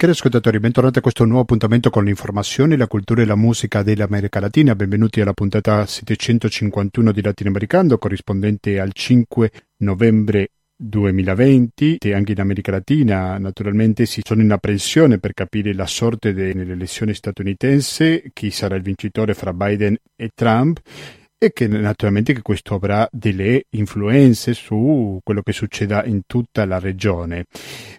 Cari ascoltatori, bentornati a questo nuovo appuntamento con l'informazione, la cultura e la musica dell'America Latina. Benvenuti alla puntata 751 di Latinoamericano, corrispondente al 5 novembre 2020 e anche in America Latina naturalmente si sono in apprensione per capire la sorte delle elezioni statunitensi, chi sarà il vincitore fra Biden e Trump e che naturalmente che questo avrà delle influenze su quello che succeda in tutta la regione.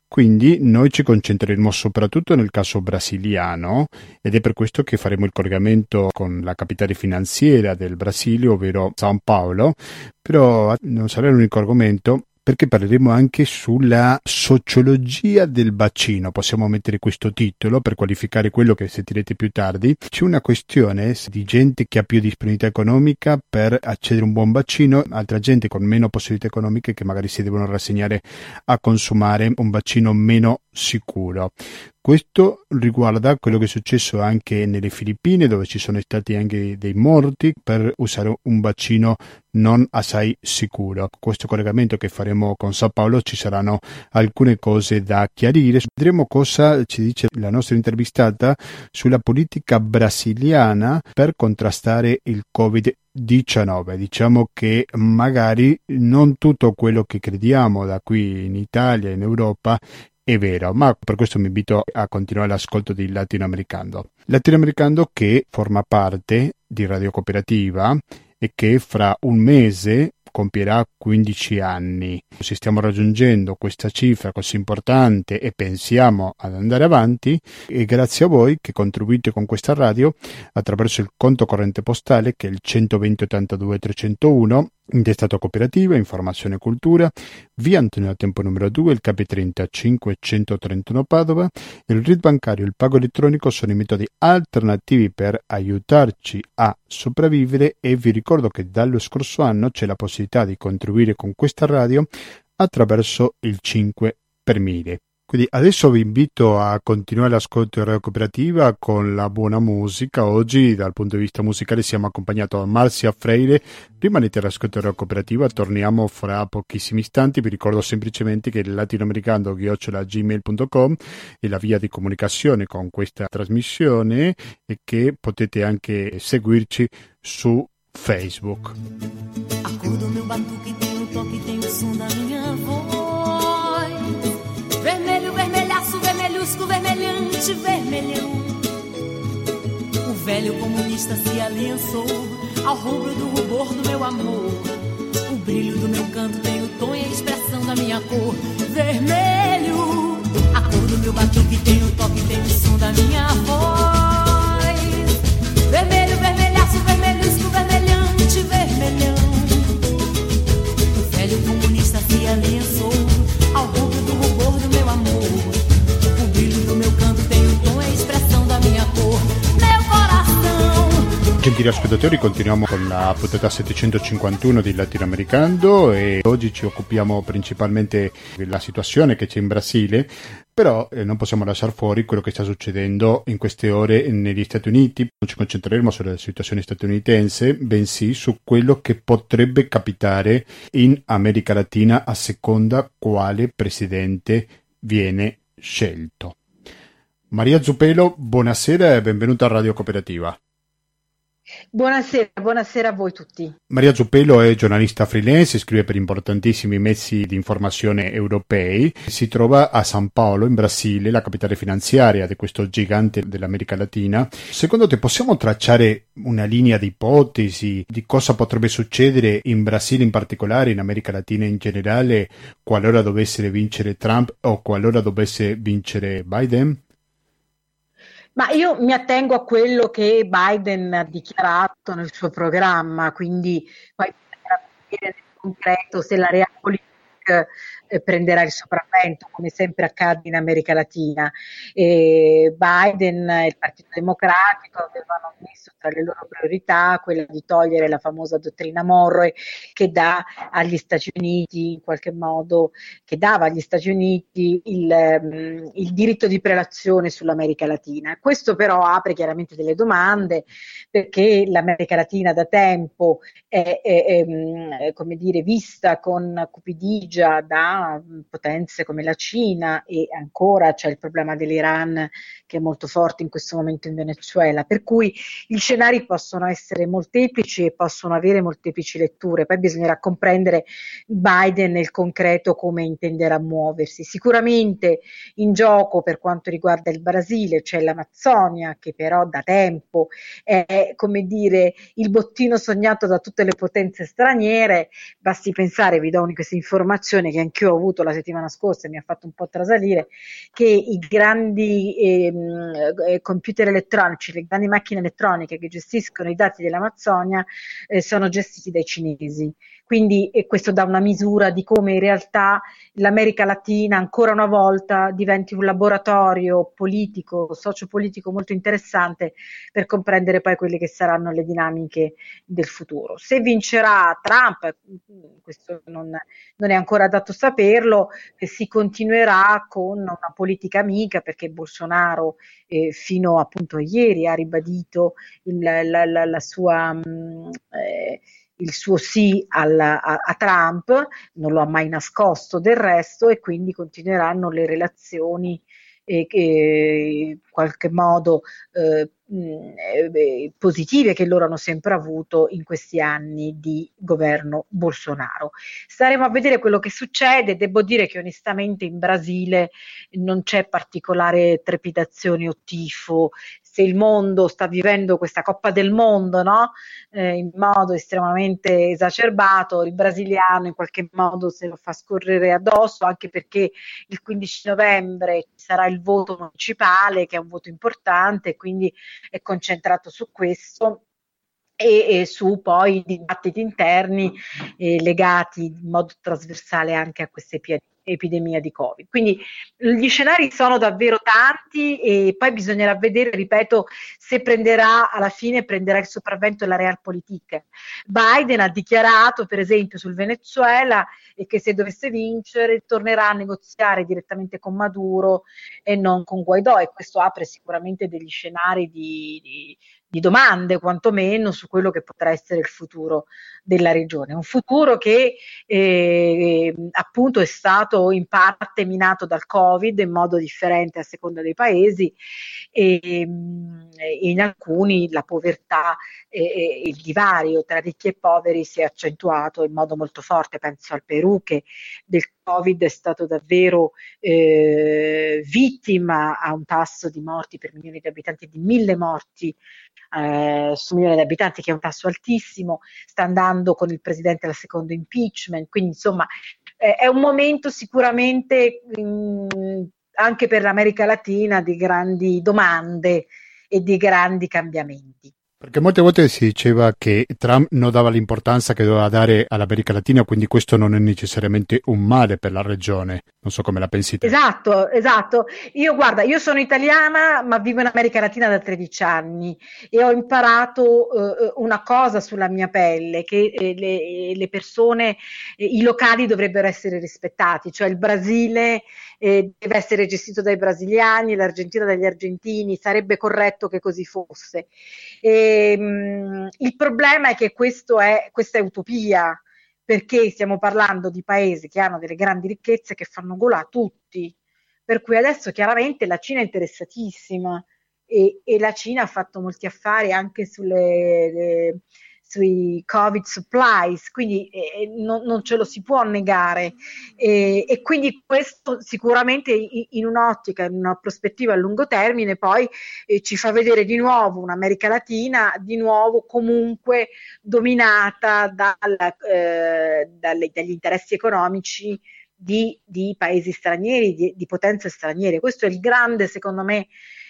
Quindi noi ci concentreremo soprattutto nel caso brasiliano ed è per questo che faremo il collegamento con la capitale finanziaria del Brasile, ovvero São Paulo, però non sarà l'unico argomento perché parleremo anche sulla sociologia del bacino, possiamo mettere questo titolo per qualificare quello che sentirete più tardi. C'è una questione di gente che ha più disponibilità economica per accedere a un buon bacino, altra gente con meno possibilità economiche che magari si devono rassegnare a consumare un bacino meno sicuro. Questo riguarda quello che è successo anche nelle Filippine, dove ci sono stati anche dei morti per usare un bacino non assai sicuro. Questo collegamento che faremo con Sao Paolo ci saranno alcune cose da chiarire. Vedremo cosa ci dice la nostra intervistata sulla politica brasiliana per contrastare il Covid-19. Diciamo che magari non tutto quello che crediamo da qui in Italia, in Europa, è vero, ma per questo mi invito a continuare l'ascolto di Latinoamericano. Latinoamericano che forma parte di Radio Cooperativa e che fra un mese compierà 15 anni. Se stiamo raggiungendo questa cifra così importante e pensiamo ad andare avanti, è grazie a voi che contribuite con questa radio attraverso il conto corrente postale che è il 120 82 301 Intestato Cooperativa, Informazione e Cultura, via Antonio Tempo numero 2, il KP30 531 Padova. Il RID bancario e il pago elettronico sono i metodi alternativi per aiutarci a sopravvivere e vi ricordo che dallo scorso anno c'è la possibilità di contribuire con questa radio attraverso il 5 per 1000. Quindi adesso vi invito a continuare l'ascolto di Radio Cooperativa con la buona musica. Oggi dal punto di vista musicale siamo accompagnati da Marzia Freire. Rimanete all'ascolto di Radio Cooperativa, torniamo fra pochissimi istanti. Vi ricordo semplicemente che il latinoamericano-gmail.com è la via di comunicazione con questa trasmissione e che potete anche seguirci su Facebook. Accordo vermelhante, vermelhão. O velho comunista se aliançou ao rubro do rubor do meu amor. O brilho do meu canto tem o tom e a expressão da minha cor. Vermelho, a cor do meu batuque tem o toque, tem o som da minha voz. Gentili ascoltatori, continuiamo con la puntata 751 di Latinoamericano e oggi ci occupiamo principalmente della situazione che c'è in Brasile, però eh, non possiamo lasciare fuori quello che sta succedendo in queste ore negli Stati Uniti. Non ci concentreremo sulla situazione statunitense, bensì su quello che potrebbe capitare in America Latina a seconda quale presidente viene scelto. Maria Zupelo, buonasera e benvenuta a Radio Cooperativa. Buonasera, buonasera a voi tutti. Maria Zuppello è giornalista freelance, scrive per importantissimi mezzi di informazione europei. Si trova a San Paolo, in Brasile, la capitale finanziaria di questo gigante dell'America Latina. Secondo te possiamo tracciare una linea di ipotesi di cosa potrebbe succedere in Brasile in particolare, in America Latina in generale, qualora dovesse vincere Trump o qualora dovesse vincere Biden? Ma io mi attengo a quello che Biden ha dichiarato nel suo programma, quindi poi nel concreto se la realpolitik eh, prenderà il sopravvento, come sempre accade in America Latina. E Biden e il Partito Democratico avevano messo tra le loro priorità quella di togliere la famosa dottrina Monroe che dà agli Stati Uniti, in qualche modo, che dava agli Stati Uniti il, um, il diritto di prelazione sull'America Latina. Questo però apre chiaramente delle domande perché l'America Latina da tempo è, è, è, è come dire, vista con cupidigia da Potenze come la Cina e ancora c'è il problema dell'Iran che è molto forte in questo momento in Venezuela, per cui gli scenari possono essere molteplici e possono avere molteplici letture, poi bisognerà comprendere Biden nel concreto come intenderà muoversi. Sicuramente in gioco per quanto riguarda il Brasile c'è l'Amazzonia che però da tempo è come dire il bottino sognato da tutte le potenze straniere, basti pensare, vi do questa informazione che anch'io ho avuto la settimana scorsa e mi ha fatto un po' trasalire, che i grandi ehm, eh, computer elettronici, le grandi macchine elettroniche che gestiscono i dati dell'Amazzonia eh, sono gestiti dai cinesi. Quindi e questo dà una misura di come in realtà l'America Latina ancora una volta diventi un laboratorio politico, sociopolitico molto interessante per comprendere poi quelle che saranno le dinamiche del futuro. Se vincerà Trump, questo non, non è ancora dato saperlo, eh, si continuerà con una politica amica perché Bolsonaro eh, fino appunto a ieri ha ribadito il, la, la, la, sua... Mh, mm, eh, il suo sì alla, a, a, Trump, non lo ha mai nascosto del resto e quindi continueranno le relazioni eh, che in qualche modo eh, eh, positive che loro hanno sempre avuto in questi anni di governo Bolsonaro. Staremo a vedere quello che succede, devo dire che onestamente in Brasile non c'è particolare trepidazione o tifo, se il mondo sta vivendo questa Coppa del Mondo no? eh, in modo estremamente esacerbato, il brasiliano in qualche modo se lo fa scorrere addosso, anche perché il 15 novembre ci sarà il voto municipale, che è un voto importante, quindi è concentrato su questo e, e, su poi i dibattiti interni eh, legati in modo trasversale anche a queste piedi epidemia di Covid. Quindi gli scenari sono davvero tanti e poi bisognerà vedere, ripeto, se prenderà alla fine prenderà il sopravvento la realpolitik. Biden ha dichiarato, per esempio, sul Venezuela che se dovesse vincere tornerà a negoziare direttamente con Maduro e non con Guaidó e questo apre sicuramente degli scenari di, di di domande quantomeno su quello che potrà essere il futuro della regione. Un futuro che eh, appunto è stato in parte minato dal Covid in modo differente a seconda dei paesi e, e in alcuni la povertà e, il divario tra ricchi e poveri si è accentuato in modo molto forte. Penso al Perù che del Covid è stato davvero eh, vittima a un tasso di morti per milioni di abitanti di mille morti eh, su milione di abitanti, che è un tasso altissimo, sta andando con il presidente al secondo impeachment, quindi insomma eh, è un momento sicuramente mh, anche per l'America Latina di grandi domande e di grandi cambiamenti. Perché molte volte si diceva che Trump non dava l'importanza che doveva dare all'America Latina, quindi questo non è necessariamente un male per la regione. Non so come la pensi te. Esatto, esatto. Io guarda, io sono italiana, ma vivo in America Latina da 13 anni e ho imparato eh, una cosa sulla mia pelle, che eh, le, le, persone, eh, i locali dovrebbero essere rispettati, cioè il Brasile eh, deve essere gestito dai brasiliani, l'Argentina dagli argentini, sarebbe corretto che così fosse. E, ehm, mh, il problema è che è, questa è utopia, perché stiamo parlando di paesi che hanno delle grandi ricchezze che fanno gola a tutti. Per cui adesso chiaramente la Cina è interessatissima e, e la Cina ha fatto molti affari anche sulle... Le, sui Covid supplies, quindi eh, non, non, ce lo si può negare. E, e quindi questo sicuramente in, un'ottica, in una prospettiva a lungo termine poi eh, ci fa vedere di nuovo un'America Latina di nuovo comunque dominata dal, eh, dagli interessi economici di, di paesi stranieri, di, di potenze straniere. Questo è il grande, secondo me,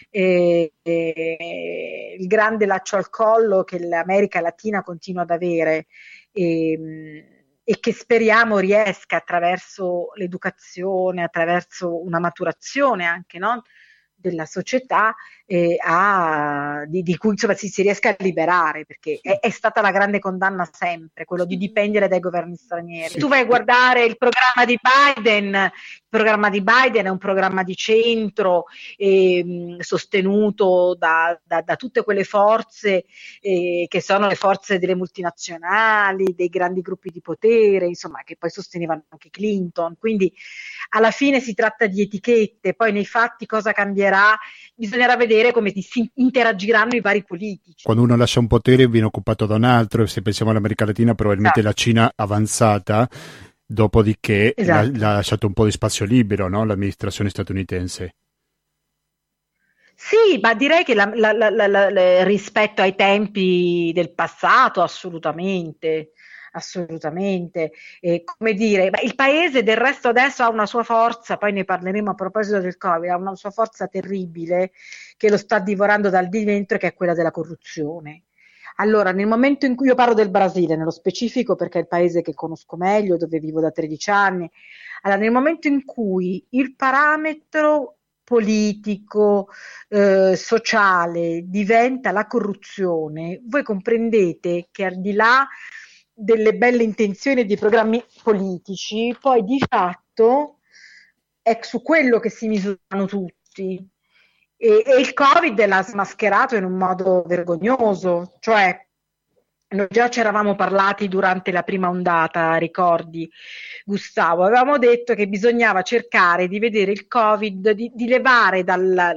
eh, eh, il grande laccio al collo che l'America Latina continua ad avere e, ehm, e che speriamo riesca attraverso l'educazione, attraverso una maturazione anche no? Della società eh, a, di, di, cui insomma, si, si, riesca a liberare, perché è, è, stata la grande condanna sempre, quello di dipendere dai governi stranieri. Sì. Tu vai a guardare il programma di Biden, il programma di Biden è un programma di centro eh, sostenuto da, da, da, tutte quelle forze eh, che sono le forze delle multinazionali, dei grandi gruppi di potere, insomma, che poi sostenevano anche Clinton. Quindi alla fine si tratta di etichette, poi nei fatti cosa cambierà bisognerà vedere come si interagiranno i vari politici. Quando uno lascia un potere viene occupato da un altro, se pensiamo all'America Latina probabilmente esatto. la Cina avanzata, dopodiché esatto. l'ha, lasciato un po' di spazio libero no? l'amministrazione statunitense. Sì, ma direi che la, la, la, rispetto ai tempi del passato, assolutamente assolutamente. Eh, come dire, il paese del resto adesso ha una sua forza, poi ne parleremo a proposito del Covid, ha una sua forza terribile che lo sta divorando dal di dentro, che è quella della corruzione. Allora, nel momento in cui io parlo del Brasile, nello specifico perché è il paese che conosco meglio, dove vivo da 13 anni, allora, nel momento in cui il parametro politico, eh, sociale diventa la corruzione, voi comprendete che al di là delle belle intenzioni di programmi politici, poi di fatto è su quello che si misurano tutti. E, e il Covid l'ha smascherato in un modo vergognoso, cioè noi già ci eravamo parlati durante la prima ondata, ricordi Gustavo, avevamo detto che bisognava cercare di vedere il Covid, di, di levare dal,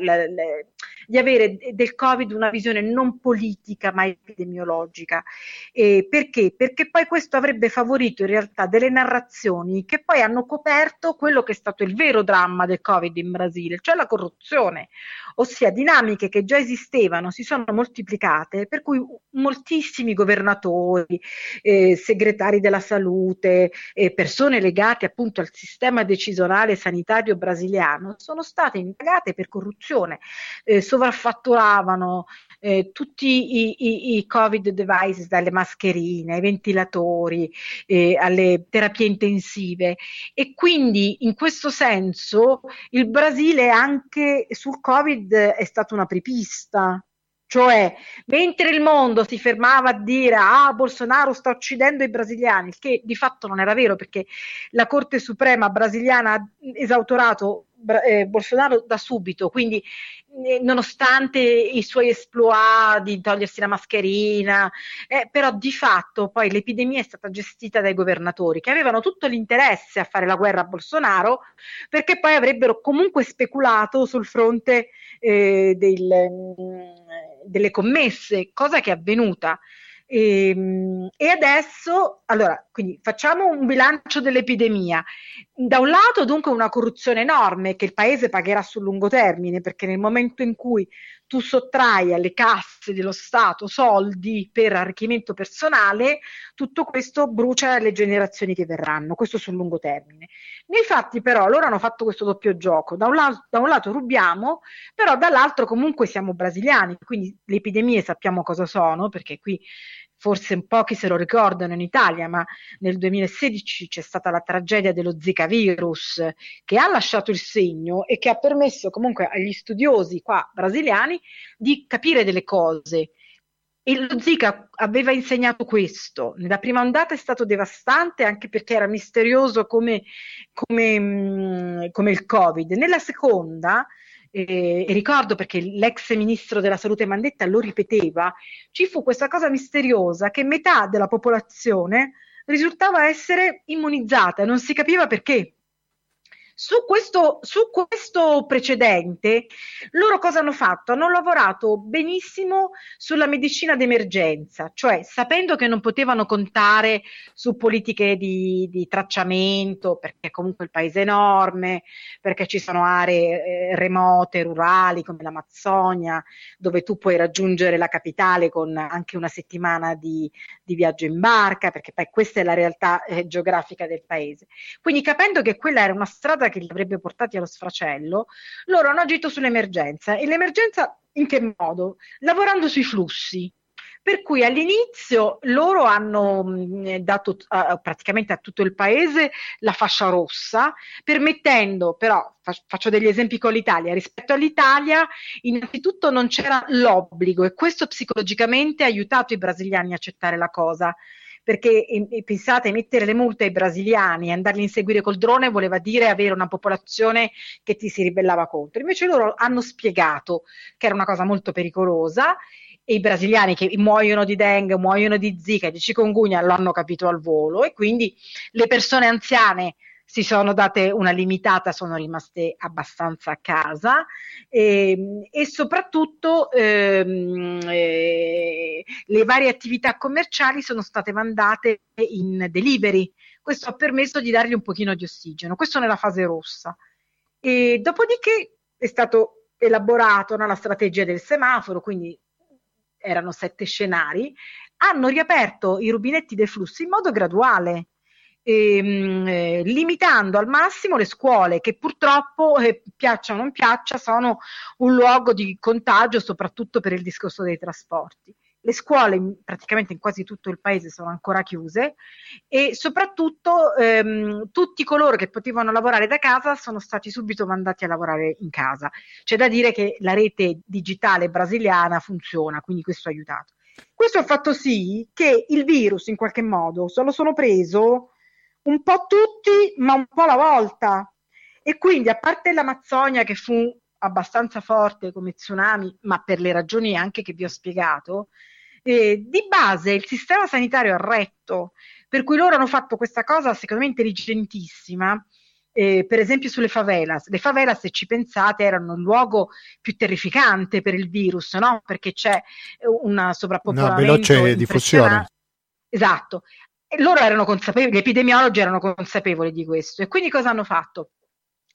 di avere del Covid una visione non politica ma epidemiologica. Eh, perché? Perché poi questo avrebbe favorito in realtà delle narrazioni che poi hanno coperto quello che è stato il vero dramma del Covid in Brasile, cioè la corruzione, ossia dinamiche che già esistevano, si sono moltiplicate, per cui moltissimi governatori, eh, segretari della salute, eh, persone legate appunto al sistema decisionale sanitario brasiliano sono state indagate per corruzione. Eh, sovraffatturavano eh, tutti i, i, i, Covid devices, dalle mascherine ai ventilatori, eh, alle terapie intensive e quindi in questo senso il Brasile anche sul Covid è stato una prepista. Cioè, mentre il mondo si fermava a dire ah, Bolsonaro sta uccidendo i brasiliani, il che di fatto non era vero perché la Corte Suprema brasiliana ha esautorato eh, Bolsonaro da subito, quindi eh, nonostante i suoi esploit di togliersi la mascherina, eh, però di fatto poi l'epidemia è stata gestita dai governatori che avevano tutto l'interesse a fare la guerra a Bolsonaro perché poi avrebbero comunque speculato sul fronte eh, del, mm, delle commesse, cosa che è avvenuta. E, ehm, e, adesso, allora, quindi facciamo un bilancio dell'epidemia. Da un lato, dunque, una corruzione enorme che il paese pagherà sul lungo termine, perché nel momento in cui tu sottrai alle casse dello Stato soldi per arricchimento personale, tutto questo brucia le generazioni che verranno, questo sul lungo termine. Nei fatti, però, loro hanno fatto questo doppio gioco. Da un, lato, da un lato rubiamo, però dall'altro comunque siamo brasiliani, quindi le epidemie sappiamo cosa sono, perché qui forse pochi se lo ricordano in Italia, ma nel 2016 c'è stata la tragedia dello Zika virus che ha lasciato il segno e che ha permesso comunque agli studiosi qua brasiliani di capire delle cose. E lo Zika aveva insegnato questo. Nella prima ondata è stato devastante anche perché era misterioso come, come, mm, come il Covid. Nella seconda eh, ricordo perché l'ex ministro della salute Mandetta lo ripeteva, ci fu questa cosa misteriosa che metà della popolazione risultava essere immunizzata, non si capiva perché. Su questo, su questo, precedente, loro cosa hanno fatto? Hanno lavorato benissimo sulla medicina d'emergenza, cioè sapendo che non potevano contare su politiche di, di tracciamento, perché comunque il paese è enorme, perché ci sono aree eh, remote, rurali come l'Amazzonia, dove tu puoi raggiungere la capitale con anche una settimana di, di viaggio in barca, perché poi questa è la realtà eh, geografica del paese. Quindi capendo che quella era una strada strada che li avrebbe portati allo sfracello, loro hanno agito sull'emergenza. E l'emergenza in che modo? Lavorando sui flussi. Per cui all'inizio loro hanno mh, dato uh, praticamente a tutto il paese la fascia rossa, permettendo però, fa- faccio degli esempi con l'Italia, rispetto all'Italia innanzitutto non c'era l'obbligo e questo psicologicamente ha aiutato i brasiliani a accettare la cosa perché e, pensate mettere le multe ai brasiliani e andarli a inseguire col drone voleva dire avere una popolazione che ti si ribellava contro. Invece loro hanno spiegato che era una cosa molto pericolosa e i brasiliani che muoiono di dengue, muoiono di zika, di chikungunya lo hanno capito al volo e quindi le persone anziane si sono date una limitata, sono rimaste abbastanza a casa e, ehm, e soprattutto ehm, eh, le varie attività commerciali sono state mandate in delivery. Questo ha permesso di dargli un pochino di ossigeno, questo nella fase rossa. E dopodiché è stato elaborato no, la strategia del semaforo, quindi erano sette scenari, hanno riaperto i rubinetti dei flussi in modo graduale ehm, eh, limitando al massimo le scuole che purtroppo, eh, piaccia o non piaccia, sono un luogo di contagio soprattutto per il discorso dei trasporti. Le scuole praticamente in quasi tutto il paese sono ancora chiuse e soprattutto ehm, tutti coloro che potevano lavorare da casa sono stati subito mandati a lavorare in casa. C'è da dire che la rete digitale brasiliana funziona, quindi questo ha aiutato. Questo ha fatto sì che il virus in qualche modo se lo sono preso un po' tutti, ma un po' alla volta. E quindi, a parte l'Amazzonia che fu abbastanza forte come tsunami, ma per le ragioni anche che vi ho spiegato, eh, di base il sistema sanitario ha retto, per cui loro hanno fatto questa cosa secondo me intelligentissima. Eh, per esempio sulle favelas. Le favelas, se ci pensate, erano il luogo più terrificante per il virus, no? Perché c'è una sovrappopolamento. Una veloce diffusione. Esatto loro erano consapevoli, gli epidemiologi erano consapevoli di questo e quindi cosa hanno fatto?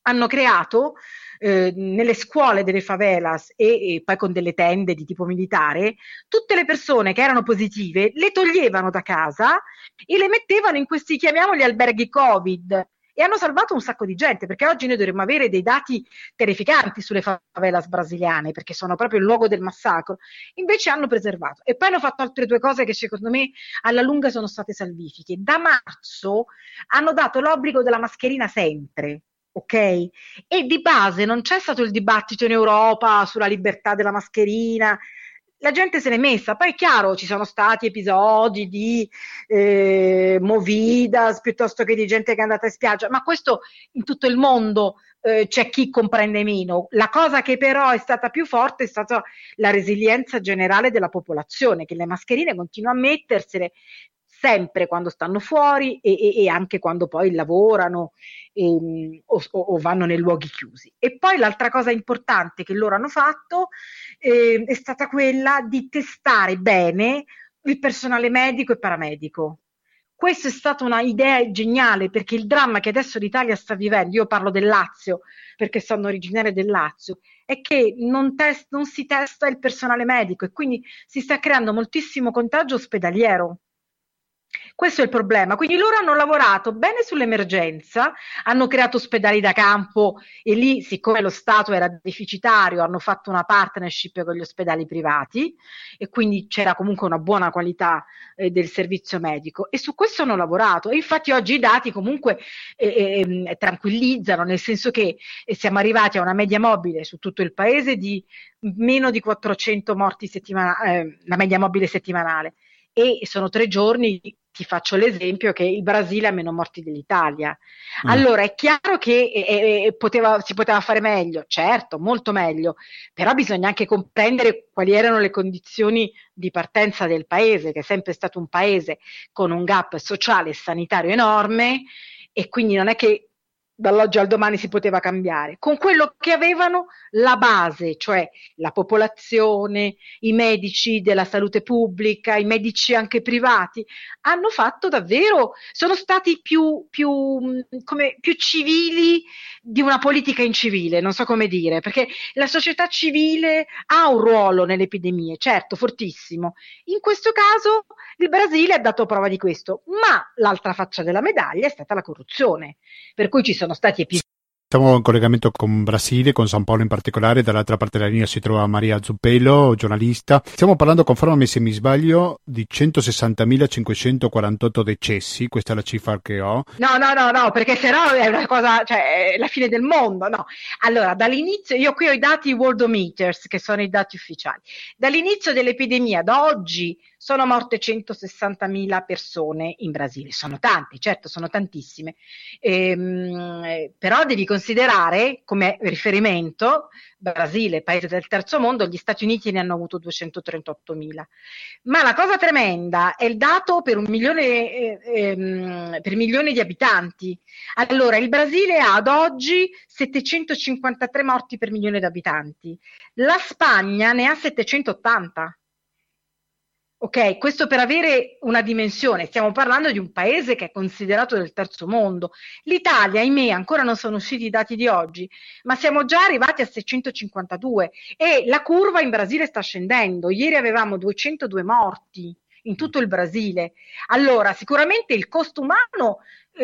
Hanno creato eh, nelle scuole delle favelas e, e, poi con delle tende di tipo militare, tutte le persone che erano positive le toglievano da casa e le mettevano in questi, chiamiamoli alberghi Covid, e hanno salvato un sacco di gente, perché oggi noi dovremmo avere dei dati terrificanti sulle favelas brasiliane, perché sono proprio il luogo del massacro, invece hanno preservato. E poi hanno fatto altre due cose che secondo me alla lunga sono state salvifiche. Da marzo hanno dato l'obbligo della mascherina sempre, ok? E di base non c'è stato il dibattito in Europa sulla libertà della mascherina, la gente se n'è messa. Poi è chiaro, ci sono stati episodi di eh, movidas piuttosto che di gente che è andata in spiaggia, ma questo in tutto il mondo eh, c'è chi comprende meno. La cosa che però è stata più forte è stata la resilienza generale della popolazione, che le mascherine continua a mettersene sempre quando stanno fuori e, e, e anche quando poi lavorano ehm, o, o, vanno nei luoghi chiusi. E poi l'altra cosa importante che loro hanno fatto eh, è stata quella di testare bene il personale medico e paramedico. Questa è stata un'idea geniale perché il dramma che adesso l'Italia sta vivendo, io parlo del Lazio perché sono originaria del Lazio, è che non, test, non si testa il personale medico e quindi si sta creando moltissimo contagio ospedaliero. Questo è il problema. Quindi loro hanno lavorato bene sull'emergenza, hanno creato ospedali da campo e lì, siccome lo Stato era deficitario, hanno fatto una partnership con gli ospedali privati e quindi c'era comunque una buona qualità eh, del servizio medico e su questo hanno lavorato. E infatti oggi i dati comunque eh, eh, tranquillizzano, nel senso che eh, siamo arrivati a una media mobile su tutto il paese di meno di 400 morti settimanali, eh, la media mobile settimanale e sono tre giorni ti faccio l'esempio che il Brasile ha meno morti dell'Italia. Mm. Allora è chiaro che eh, eh, poteva, si poteva fare meglio, certo, molto meglio, però bisogna anche comprendere quali erano le condizioni di partenza del paese, che è sempre stato un paese con un gap sociale e sanitario enorme e quindi non è che dall'oggi al domani si poteva cambiare, con quello che avevano la base, cioè la popolazione, i medici della salute pubblica, i medici anche privati, hanno fatto davvero, sono stati più, più, come, più civili di una politica incivile, non so come dire, perché la società civile ha un ruolo nelle epidemie, certo, fortissimo. In questo caso il Brasile ha dato prova di questo, ma l'altra faccia della medaglia è stata la corruzione, per cui ci sono stati episodi Siamo in collegamento con Brasile, con San Paolo in particolare, dall'altra parte della linea si trova Maria Zuppello, giornalista. Stiamo parlando, confermami se mi sbaglio, di 160.548 decessi, questa è la cifra che ho. No, no, no, no, perché sennò è una cosa, cioè è la fine del mondo, no. Allora, dall'inizio, io qui ho i dati Worldometers, che sono i dati ufficiali. Dall'inizio dell'epidemia ad oggi sono morte 160.000 persone in Brasile, sono tanti, certo, sono tantissime, ehm, però devi considerare come riferimento Brasile, paese del terzo mondo, gli Stati Uniti ne hanno avuto 238.000. Ma la cosa tremenda è il dato per un milione, eh, ehm, per milione di abitanti. Allora, il Brasile ha ad oggi 753 morti per milione di abitanti, la Spagna ne ha 780. Ok, questo per avere una dimensione, stiamo parlando di un paese che è considerato del terzo mondo. L'Italia, ahimè, ancora non sono usciti i dati di oggi, ma siamo già arrivati a 652 e la curva in Brasile sta scendendo. Ieri avevamo 202 morti in tutto il Brasile. Allora, sicuramente il costo umano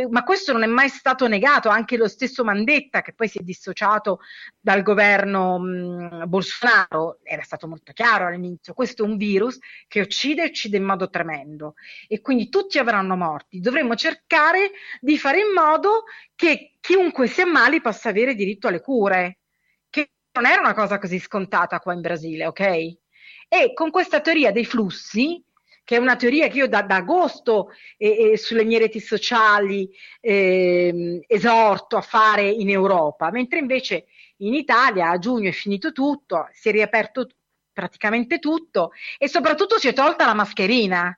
ma questo non è mai stato negato, anche lo stesso Mandetta che poi si è dissociato dal governo mh, Bolsonaro, era stato molto chiaro all'inizio, questo è un virus che uccide e uccide in modo tremendo. E quindi tutti avranno morti, dovremmo cercare di fare in modo che chiunque si ammali possa avere diritto alle cure, che non era una cosa così scontata qua in Brasile, ok? E con questa teoria dei flussi, che è una teoria che io da, da agosto eh, eh, sulle mie reti sociali eh, esorto a fare in Europa, mentre invece in Italia a giugno è finito tutto, si è riaperto praticamente tutto e soprattutto si è tolta la mascherina,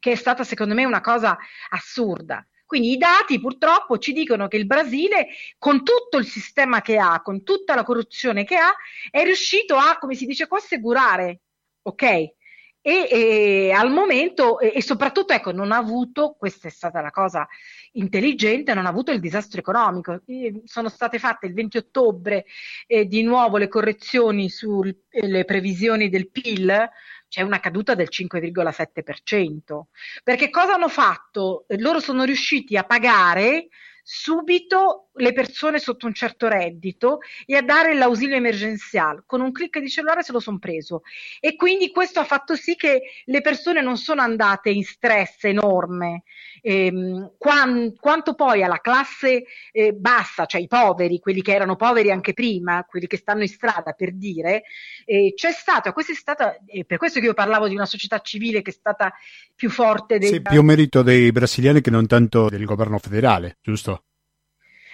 che è stata secondo me una cosa assurda. Quindi i dati purtroppo ci dicono che il Brasile, con tutto il sistema che ha, con tutta la corruzione che ha, è riuscito a, come si dice qua, assicurare, ok? E, e al momento e, e, soprattutto ecco non ha avuto questa è stata la cosa intelligente non ha avuto il disastro economico. Sono state fatte il 20 ottobre eh, di nuovo le correzioni sulle previsioni del PIL c'è una caduta del 5,7% perché cosa hanno fatto? Loro sono riusciti a pagare subito le persone sotto un certo reddito e a dare l'ausilio emergenziale. Con un clic di cellulare se lo sono preso. E quindi questo ha fatto sì che le persone non sono andate in stress enorme. Ehm, quan, quanto poi alla classe eh, bassa, cioè i poveri, quelli che erano poveri anche prima, quelli che stanno in strada per dire, eh, c'è stata, questa è stata, eh, per questo che io parlavo di una società civile che è stata più forte dei... Sì, più merito dei brasiliani che non tanto del governo federale, giusto?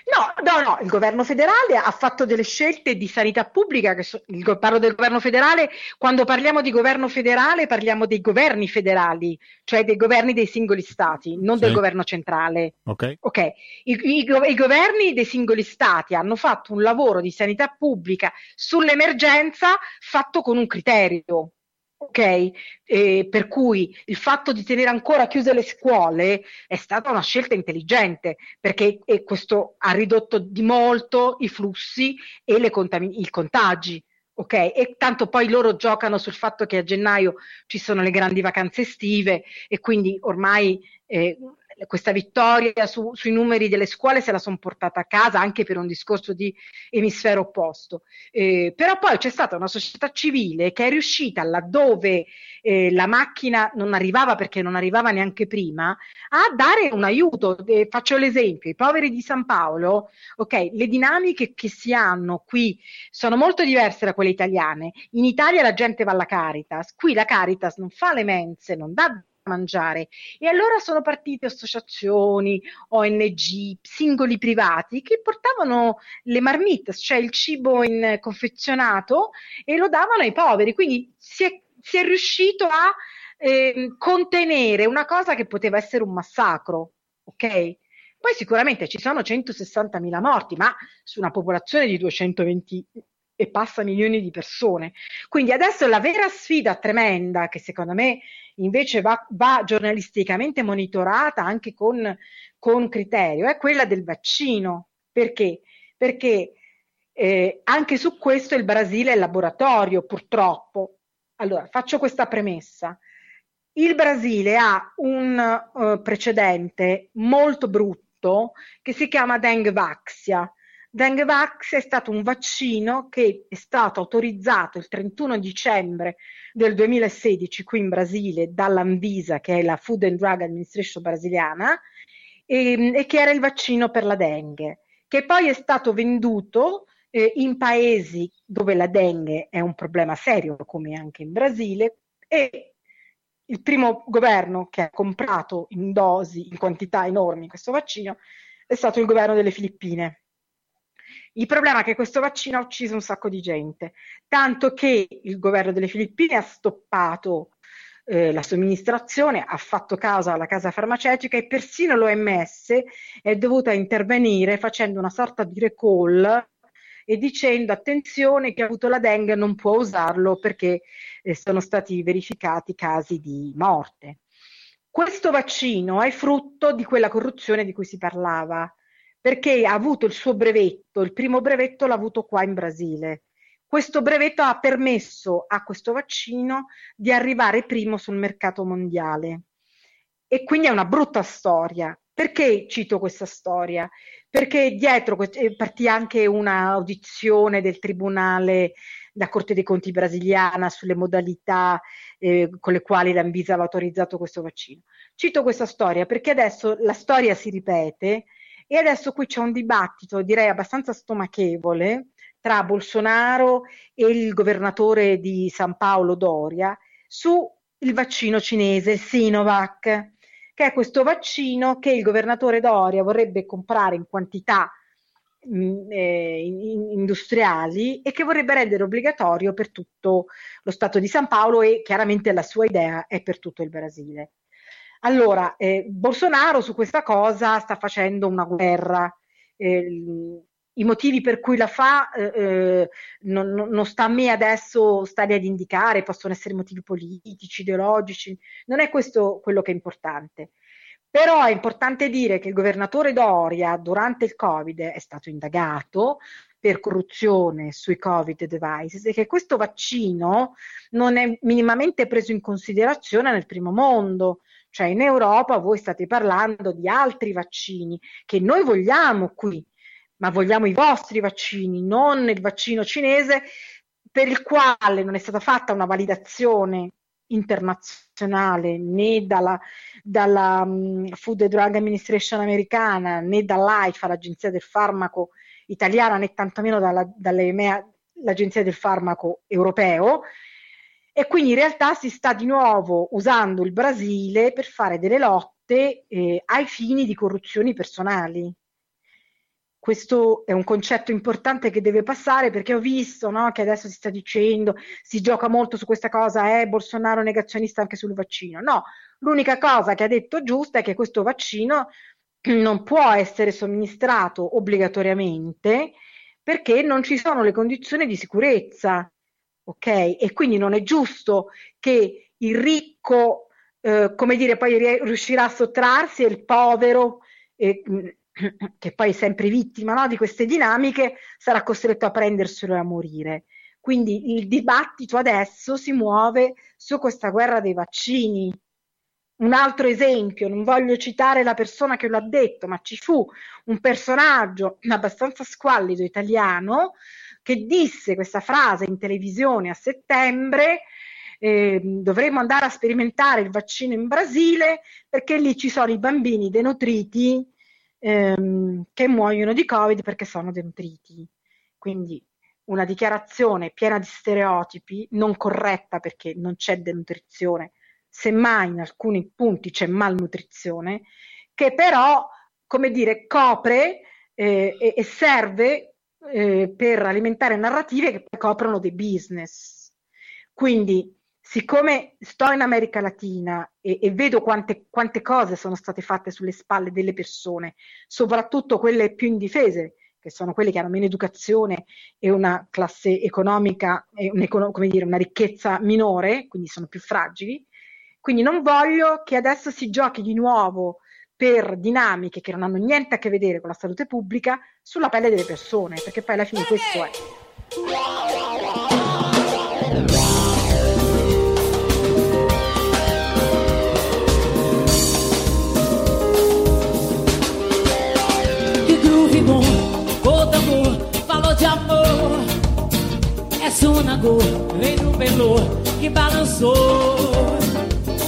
No, no, no, il governo federale ha fatto delle scelte di sanità pubblica, che so, il, parlo del governo federale, quando parliamo di governo federale parliamo dei governi federali, cioè dei governi dei singoli stati, non sì. del governo centrale. Ok. okay. I, i, I governi dei singoli stati hanno fatto un lavoro di sanità pubblica sull'emergenza fatto con un criterio, ok? Eh, per cui il fatto di tenere ancora chiuse le scuole è stata una scelta intelligente perché questo ha ridotto di molto i flussi e contamin- i contagi. Ok, e tanto poi loro giocano sul fatto che a gennaio ci sono le grandi vacanze estive e quindi ormai eh, questa vittoria su, sui numeri delle scuole se la sono portata a casa anche per un discorso di emisfero opposto. Eh, però poi c'è stata una società civile che è riuscita laddove eh, la macchina non arrivava perché non arrivava neanche prima a dare un aiuto. Eh, faccio l'esempio, i poveri di San Paolo, ok, le dinamiche che si hanno qui sono molto diverse da quelle italiane. In Italia la gente va alla Caritas, qui la Caritas non fa le mense, non dà mangiare. E allora sono partite associazioni, ONG, singoli privati che portavano le marmitte, cioè il cibo in confezionato, e lo davano ai poveri. Quindi si è, si è riuscito a eh, contenere una cosa che poteva essere un massacro, ok? Poi sicuramente ci sono 160.000 morti, ma su una popolazione di 220 e passa milioni di persone. Quindi adesso la vera sfida tremenda, che secondo me invece va, va giornalisticamente monitorata anche con, con, criterio, è quella del vaccino. Perché? Perché eh, anche su questo il Brasile è laboratorio, purtroppo. Allora, faccio questa premessa. Il Brasile ha un uh, precedente molto brutto che si chiama Dengue Vaxia Dengvax è stato un vaccino che è stato autorizzato il 31 dicembre del 2016 qui in Brasile dall'Anvisa, che è la Food and Drug Administration brasiliana, e, e che era il vaccino per la dengue, che poi è stato venduto eh, in paesi dove la dengue è un problema serio, come anche in Brasile, e il primo governo che ha comprato in dosi, in quantità enormi questo vaccino, è stato il governo delle Filippine il problema è che questo vaccino ha ucciso un sacco di gente, tanto che il governo delle Filippine ha stoppato eh, la somministrazione, ha fatto caso alla casa farmaceutica e persino l'OMS è dovuta intervenire facendo una sorta di recall e dicendo attenzione chi ha avuto la dengue non può usarlo perché eh, sono stati verificati casi di morte. Questo vaccino è frutto di quella corruzione di cui si parlava perché ha avuto il suo brevetto, il primo brevetto l'ha avuto qua in Brasile. Questo brevetto ha permesso a questo vaccino di arrivare primo sul mercato mondiale. E quindi è una brutta storia. Perché cito questa storia? Perché dietro eh, partì anche un'audizione del Tribunale la Corte dei Conti brasiliana sulle modalità eh, con le quali l'Anvisa aveva autorizzato questo vaccino. Cito questa storia perché adesso la storia si ripete e adesso qui c'è un dibattito, direi abbastanza stomachevole, tra Bolsonaro e il governatore di San Paolo Doria su il vaccino cinese Sinovac, che è questo vaccino che il governatore Doria vorrebbe comprare in quantità mm, eh, industriali e che vorrebbe rendere obbligatorio per tutto lo Stato di San Paolo e chiaramente la sua idea è per tutto il Brasile. Allora, eh, Bolsonaro su questa cosa sta facendo una guerra. Eh, I motivi per cui la fa eh, eh non, non, sta a me adesso stare ad indicare, possono essere motivi politici, ideologici, non è questo quello che è importante. Però è importante dire che il governatore Doria durante il Covid è stato indagato per corruzione sui Covid devices e che questo vaccino non è minimamente preso in considerazione nel primo mondo. Cioè in Europa voi state parlando di altri vaccini che noi vogliamo qui, ma vogliamo i vostri vaccini, non il vaccino cinese per il quale non è stata fatta una validazione internazionale né dalla, dalla Food and Drug Administration americana né dall'AIFA, l'agenzia del farmaco italiana, né tantomeno dalla, dall'EMEA, l'agenzia del farmaco europeo, e quindi in realtà si sta di nuovo usando il Brasile per fare delle lotte eh, ai fini di corruzioni personali. Questo è un concetto importante che deve passare perché ho visto no, che adesso si sta dicendo, si gioca molto su questa cosa, eh, Bolsonaro negazionista anche sul vaccino. No, l'unica cosa che ha detto giusta è che questo vaccino non può essere somministrato obbligatoriamente perché non ci sono le condizioni di sicurezza ok? E quindi non è giusto che il ricco, eh, come dire, poi riuscirà a sottrarsi e il povero, eh, che poi è sempre vittima no, di queste dinamiche, sarà costretto a prenderselo e a morire. Quindi il dibattito adesso si muove su questa guerra dei vaccini. Un altro esempio, non voglio citare la persona che lo ha detto, ma ci fu un personaggio abbastanza squallido italiano che disse questa frase in televisione a settembre, eh, dovremmo andare a sperimentare il vaccino in Brasile perché lì ci sono i bambini denutriti ehm, che muoiono di Covid perché sono denutriti. Quindi una dichiarazione piena di stereotipi, non corretta perché non c'è denutrizione, semmai in alcuni punti c'è malnutrizione, che però, come dire, copre eh, e, e serve eh, per alimentare narrative che coprono dei business. Quindi, siccome sto in America Latina e, e vedo quante, quante, cose sono state fatte sulle spalle delle persone, soprattutto quelle più indifese, che sono quelle che hanno meno educazione e una classe economica, e un, come dire, una ricchezza minore, quindi sono più fragili, quindi non voglio che adesso si giochi di nuovo per dinamiche che non hanno niente a che vedere con la salute pubblica sulla pelle delle persone, perché poi alla fine questo è. Que groove bom, falou de amor. É do que balançou.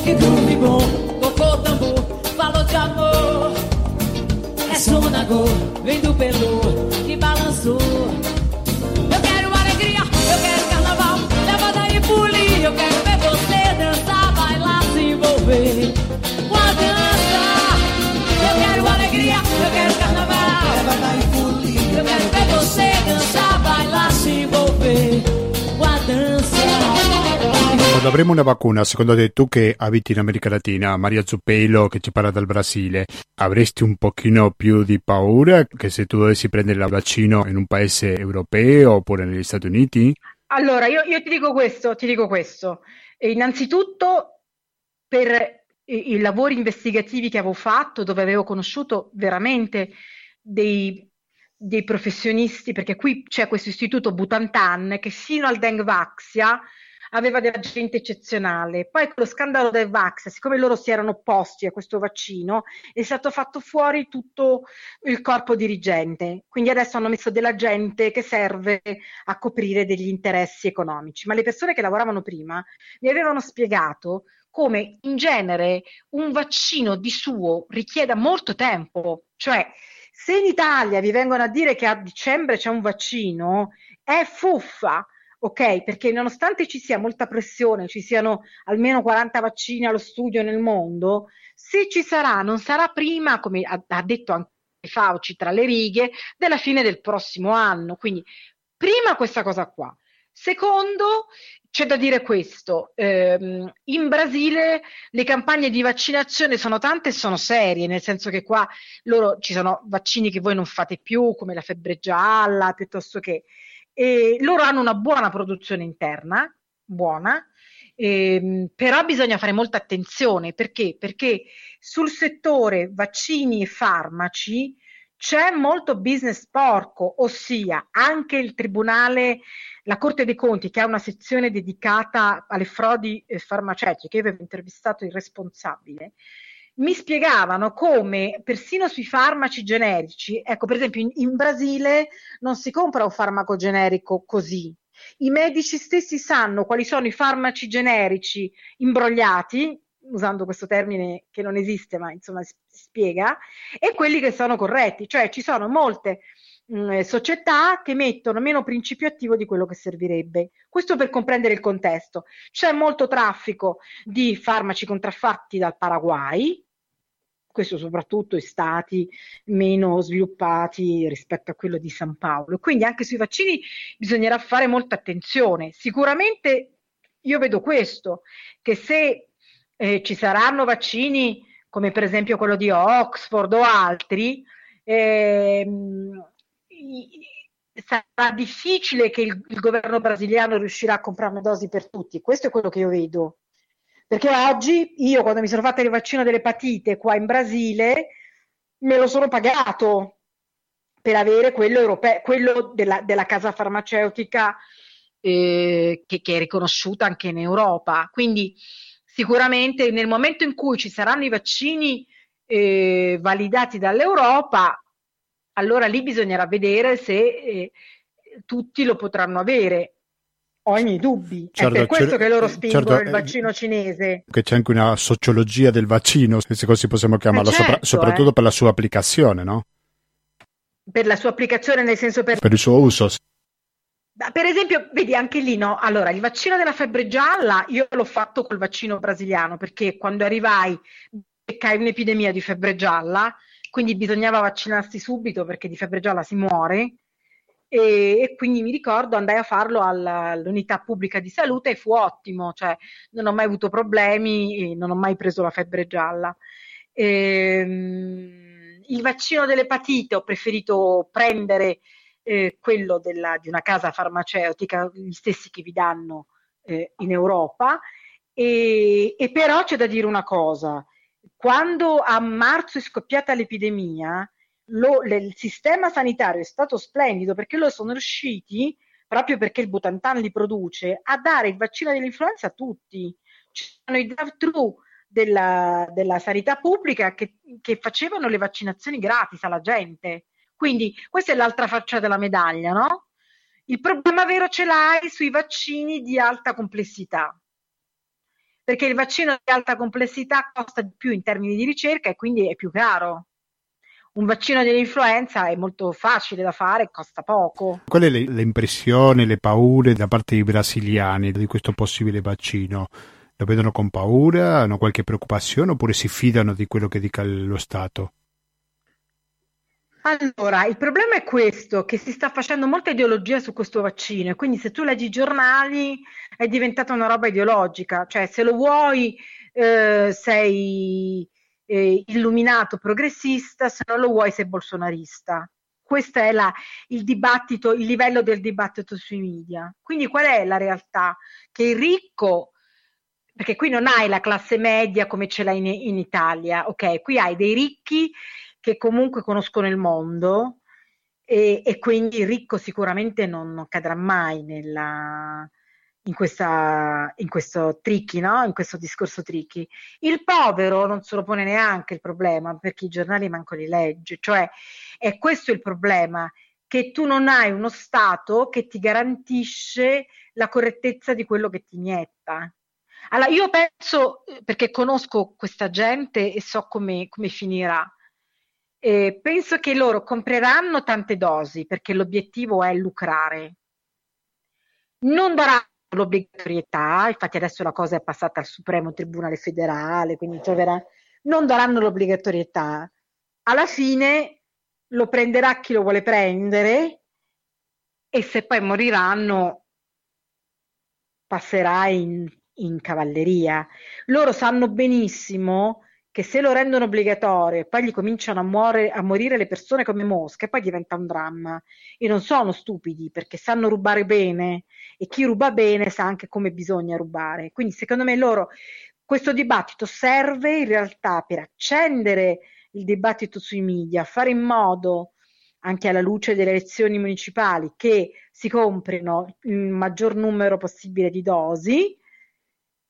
Que groove bom, tocou tambor, de amor. É vem do pelô que balançou. Eu quero alegria, eu quero carnaval, leva daí folia. Eu quero ver você dançar, bailar, se envolver com a dança. Eu quero alegria, eu quero carnaval, leva daí Quando avremo una vacuna, secondo te tu che abiti in America Latina, Maria Zuppelo che ci parla dal Brasile, avresti un pochino più di paura che se tu dovessi prendere il vaccino in un paese europeo oppure negli Stati Uniti? Allora, io, io ti dico questo, ti dico questo. E innanzitutto per i, i lavori investigativi che avevo fatto, dove avevo conosciuto veramente dei, dei professionisti, perché qui c'è questo istituto Butantan che fino al Dengvaxia aveva della gente eccezionale. Poi con lo scandalo del Vax, siccome loro si erano opposti a questo vaccino, è stato fatto fuori tutto il corpo dirigente. Quindi adesso hanno messo della gente che serve a coprire degli interessi economici. Ma le persone che lavoravano prima mi avevano spiegato come in genere un vaccino di suo richieda molto tempo, cioè se in Italia vi vengono a dire che a dicembre c'è un vaccino, è fuffa ok? Perché nonostante ci sia molta pressione, ci siano almeno 40 vaccini allo studio nel mondo, se ci sarà, non sarà prima, come ha, ha detto anche Fauci tra le righe, della fine del prossimo anno. Quindi, prima questa cosa qua. Secondo, c'è da dire questo, ehm, in Brasile le campagne di vaccinazione sono tante e sono serie, nel senso che qua loro ci sono vaccini che voi non fate più, come la febbre gialla, piuttosto che e loro hanno una buona produzione interna, buona, ehm, però bisogna fare molta attenzione perché? Perché sul settore vaccini e farmaci c'è molto business porco, ossia anche il tribunale, la Corte dei Conti che ha una sezione dedicata alle frodi eh, farmaceutiche, io avevo intervistato il responsabile, mi spiegavano come persino sui farmaci generici, ecco per esempio in, in Brasile non si compra un farmaco generico così, i medici stessi sanno quali sono i farmaci generici imbrogliati, usando questo termine che non esiste, ma insomma si spiega, e quelli che sono corretti, cioè ci sono molte mh, mm, società che mettono meno principio attivo di quello che servirebbe. Questo per comprendere il contesto. C'è molto traffico di farmaci contraffatti dal Paraguay, questo soprattutto in stati meno sviluppati rispetto a quello di San Paolo. Quindi anche sui vaccini bisognerà fare molta attenzione. Sicuramente io vedo questo, che se eh, ci saranno vaccini come per esempio quello di Oxford o altri, ehm, sarà difficile che il, il governo brasiliano riuscirà a comprare una dosi per tutti. Questo è quello che io vedo. Perché oggi io quando mi sono fatta il vaccino dell'epatite qua in Brasile me lo sono pagato per avere quello europeo, quello della, della casa farmaceutica eh, che, che, è riconosciuta anche in Europa. Quindi sicuramente nel momento in cui ci saranno i vaccini eh, validati dall'Europa, allora lì bisognerà vedere se eh, tutti lo potranno avere ho i miei dubbi. Certo, è per questo che loro spingono certo, il eh, vaccino cinese. Che c'è anche una sociologia del vaccino, se così possiamo chiamarla, eh certo, sopra, soprattutto eh. per la sua applicazione, no? Per la sua applicazione, nel senso per... Per il suo uso. Per esempio, vedi anche lì, no? Allora, il vaccino della febbre gialla io l'ho fatto col vaccino brasiliano perché quando arrivai beccai un'epidemia di febbre gialla, quindi bisognava vaccinarsi subito perché di febbre gialla si muore e, e, quindi mi ricordo andai a farlo alla, all'unità pubblica di salute e fu ottimo, cioè non ho mai avuto problemi, non ho mai preso la febbre gialla. Ehm, il vaccino dell'epatite ho preferito prendere eh, quello della, di una casa farmaceutica, gli stessi che vi danno eh, in Europa, e, e però c'è da dire una cosa, quando a marzo è scoppiata l'epidemia, lo, le, il sistema sanitario è stato splendido perché loro sono riusciti, proprio perché il Butantan li produce, a dare il vaccino dell'influenza a tutti. C'erano i drive-thru della, della sanità pubblica che, che facevano le vaccinazioni gratis alla gente. Quindi questa è l'altra faccia della medaglia, no? Il problema vero ce l'hai sui vaccini di alta complessità, perché il vaccino di alta complessità costa di più in termini di ricerca e quindi è più caro. Un vaccino dell'influenza è molto facile da fare, costa poco. Qual è l'impressione, le paure da parte dei brasiliani di questo possibile vaccino? Lo vedono con paura, hanno qualche preoccupazione oppure si fidano di quello che dica lo Stato? Allora, il problema è questo, che si sta facendo molta ideologia su questo vaccino, e quindi se tu leggi i giornali è diventata una roba ideologica, cioè se lo vuoi eh, sei eh, illuminato progressista, se non lo vuoi sei bolsonarista. Questo è la, il dibattito, il livello del dibattito sui media. Quindi qual è la realtà? Che il ricco perché qui non hai la classe media come ce l'hai in, in Italia, ok? Qui hai dei ricchi che comunque conoscono il mondo e, e quindi il ricco sicuramente non, non cadrà mai nella, in, questa, in questo tricky, no? in questo discorso tricky. Il povero non se lo pone neanche il problema perché i giornali manco li legge, cioè è questo il problema, che tu non hai uno Stato che ti garantisce la correttezza di quello che ti inietta. Allora, io penso, perché conosco questa gente e so come, come finirà, eh, penso che loro compreranno tante dosi perché l'obiettivo è lucrare. Non daranno l'obbligatorietà, infatti adesso la cosa è passata al Supremo Tribunale Federale, quindi troverà, non daranno l'obbligatorietà. Alla fine lo prenderà chi lo vuole prendere e se poi moriranno passerà in in cavalleria. Loro sanno benissimo che se lo rendono obbligatorio e poi gli cominciano a, muore, a morire le persone come mosche, poi diventa un dramma. E non sono stupidi perché sanno rubare bene e chi ruba bene sa anche come bisogna rubare. Quindi secondo me loro questo dibattito serve in realtà per accendere il dibattito sui media, fare in modo anche alla luce delle elezioni municipali che si comprino il maggior numero possibile di dosi